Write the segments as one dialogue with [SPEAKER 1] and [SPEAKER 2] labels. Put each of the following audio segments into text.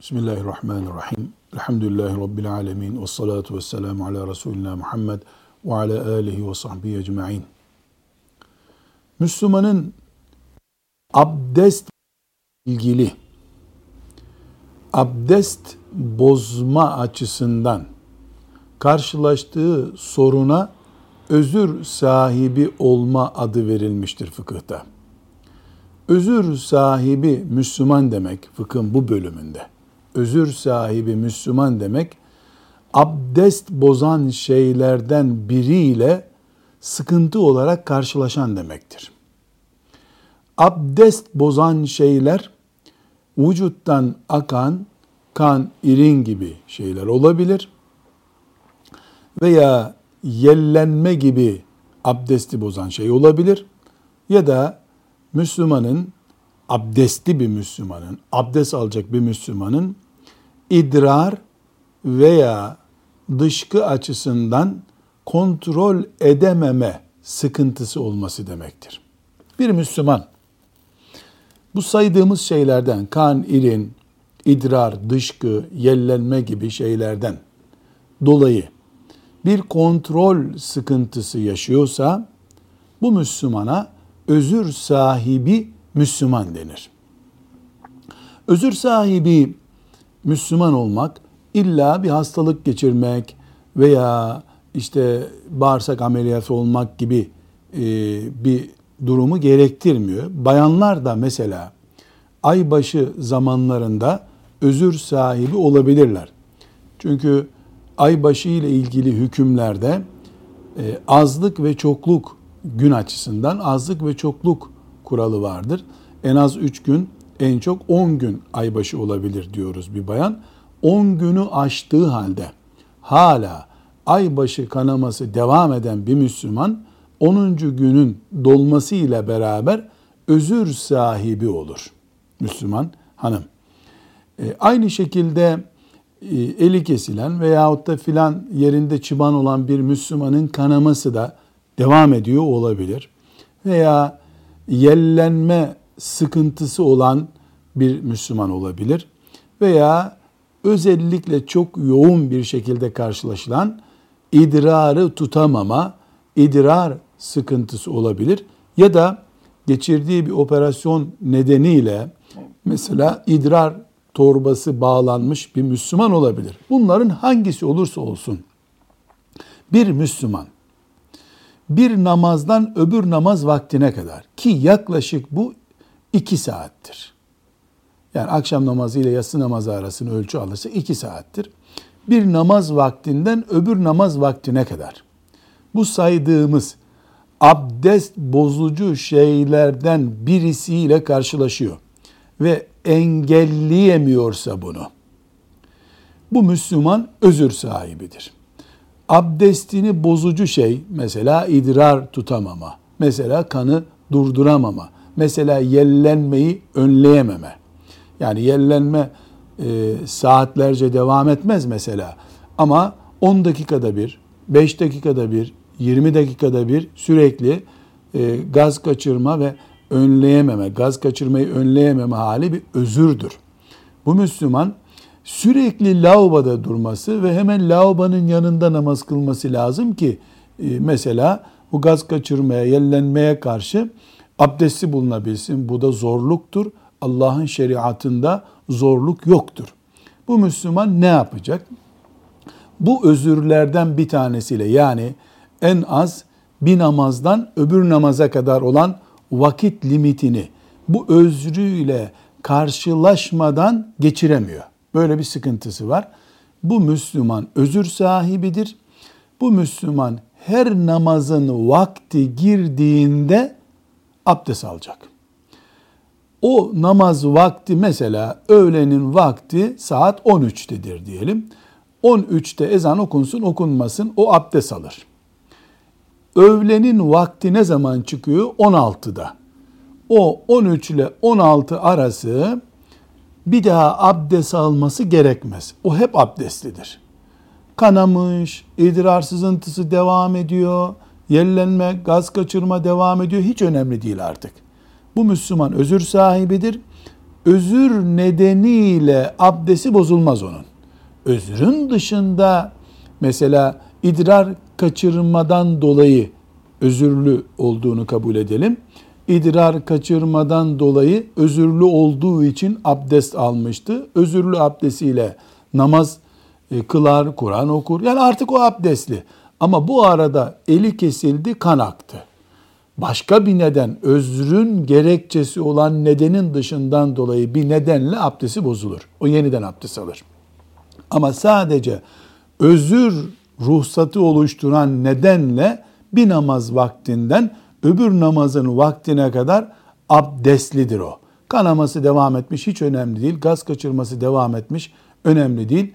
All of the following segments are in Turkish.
[SPEAKER 1] Bismillahirrahmanirrahim. Elhamdülillahi Rabbil alemin. Ve salatu ve selamu ala Resulina Muhammed ve ala alihi ve sahbihi ecma'in. Müslümanın abdest ilgili abdest bozma açısından karşılaştığı soruna özür sahibi olma adı verilmiştir fıkıhta. Özür sahibi Müslüman demek fıkhın bu bölümünde özür sahibi Müslüman demek, abdest bozan şeylerden biriyle sıkıntı olarak karşılaşan demektir. Abdest bozan şeyler, vücuttan akan kan, irin gibi şeyler olabilir. Veya yellenme gibi abdesti bozan şey olabilir. Ya da Müslümanın, abdestli bir Müslümanın, abdest alacak bir Müslümanın idrar veya dışkı açısından kontrol edememe sıkıntısı olması demektir. Bir Müslüman bu saydığımız şeylerden kan, irin, idrar, dışkı, yellenme gibi şeylerden dolayı bir kontrol sıkıntısı yaşıyorsa bu Müslümana özür sahibi Müslüman denir. Özür sahibi Müslüman olmak illa bir hastalık geçirmek veya işte bağırsak ameliyatı olmak gibi e, bir durumu gerektirmiyor. Bayanlar da mesela aybaşı zamanlarında özür sahibi olabilirler. Çünkü aybaşı ile ilgili hükümlerde e, azlık ve çokluk gün açısından azlık ve çokluk kuralı vardır. En az üç gün en çok 10 gün aybaşı olabilir diyoruz bir bayan. 10 günü aştığı halde hala aybaşı kanaması devam eden bir Müslüman 10. günün dolması ile beraber özür sahibi olur. Müslüman hanım. E, aynı şekilde e, eli kesilen veyahut da filan yerinde çıban olan bir Müslümanın kanaması da devam ediyor olabilir. Veya yellenme sıkıntısı olan bir Müslüman olabilir veya özellikle çok yoğun bir şekilde karşılaşılan idrarı tutamama, idrar sıkıntısı olabilir ya da geçirdiği bir operasyon nedeniyle mesela idrar torbası bağlanmış bir Müslüman olabilir. Bunların hangisi olursa olsun bir Müslüman bir namazdan öbür namaz vaktine kadar ki yaklaşık bu iki saattir. Yani akşam namazı ile yatsı namazı arasını ölçü alırsa iki saattir. Bir namaz vaktinden öbür namaz vaktine kadar. Bu saydığımız abdest bozucu şeylerden birisiyle karşılaşıyor ve engelleyemiyorsa bunu. Bu Müslüman özür sahibidir abdestini bozucu şey mesela idrar tutamama, mesela kanı durduramama, mesela yellenmeyi önleyememe. Yani yellenme e, saatlerce devam etmez mesela ama 10 dakikada bir, 5 dakikada bir, 20 dakikada bir sürekli e, gaz kaçırma ve önleyememe, gaz kaçırmayı önleyememe hali bir özürdür. Bu Müslüman sürekli lavaboda durması ve hemen lavabonun yanında namaz kılması lazım ki e, mesela bu gaz kaçırmaya, yellenmeye karşı abdesti bulunabilsin. Bu da zorluktur. Allah'ın şeriatında zorluk yoktur. Bu Müslüman ne yapacak? Bu özürlerden bir tanesiyle yani en az bir namazdan öbür namaza kadar olan vakit limitini bu özrüyle karşılaşmadan geçiremiyor. Böyle bir sıkıntısı var. Bu Müslüman özür sahibidir. Bu Müslüman her namazın vakti girdiğinde abdest alacak. O namaz vakti mesela öğlenin vakti saat 13'tedir diyelim. 13'te ezan okunsun okunmasın o abdest alır. Öğlenin vakti ne zaman çıkıyor? 16'da. O 13 ile 16 arası bir daha abdest alması gerekmez. O hep abdestlidir. Kanamış, idrar sızıntısı devam ediyor, yellenme, gaz kaçırma devam ediyor. Hiç önemli değil artık. Bu Müslüman özür sahibidir. özür nedeniyle abdesti bozulmaz onun. Özrün dışında mesela idrar kaçırmadan dolayı özürlü olduğunu kabul edelim. İdrar kaçırmadan dolayı özürlü olduğu için abdest almıştı. Özürlü abdestiyle namaz e, kılar, Kur'an okur. Yani artık o abdestli. Ama bu arada eli kesildi, kan aktı. Başka bir neden, özrün gerekçesi olan nedenin dışından dolayı bir nedenle abdesti bozulur. O yeniden abdest alır. Ama sadece özür ruhsatı oluşturan nedenle bir namaz vaktinden öbür namazın vaktine kadar abdestlidir o. Kanaması devam etmiş hiç önemli değil. Gaz kaçırması devam etmiş önemli değil.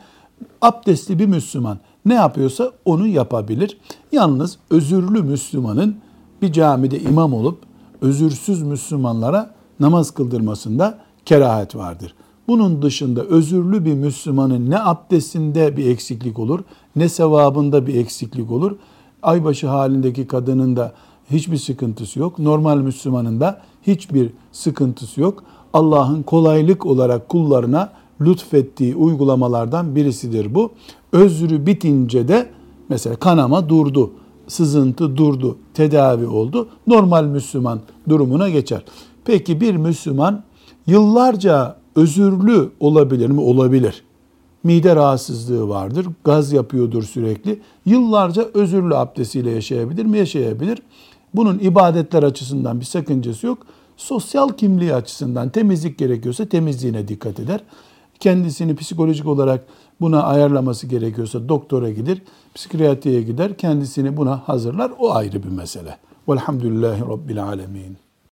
[SPEAKER 1] Abdestli bir Müslüman ne yapıyorsa onu yapabilir. Yalnız özürlü Müslümanın bir camide imam olup özürsüz Müslümanlara namaz kıldırmasında kerahet vardır. Bunun dışında özürlü bir Müslümanın ne abdestinde bir eksiklik olur, ne sevabında bir eksiklik olur. Aybaşı halindeki kadının da hiçbir sıkıntısı yok. Normal Müslümanın da hiçbir sıkıntısı yok. Allah'ın kolaylık olarak kullarına lütfettiği uygulamalardan birisidir bu. Özrü bitince de mesela kanama durdu, sızıntı durdu, tedavi oldu. Normal Müslüman durumuna geçer. Peki bir Müslüman yıllarca özürlü olabilir mi? Olabilir. Mide rahatsızlığı vardır, gaz yapıyordur sürekli. Yıllarca özürlü abdestiyle yaşayabilir mi? Yaşayabilir. Bunun ibadetler açısından bir sakıncası yok. Sosyal kimliği açısından temizlik gerekiyorsa temizliğine dikkat eder. Kendisini psikolojik olarak buna ayarlaması gerekiyorsa doktora gider, psikiyatriye gider, kendisini buna hazırlar. O ayrı bir mesele. Velhamdülillahi Rabbil Alemin.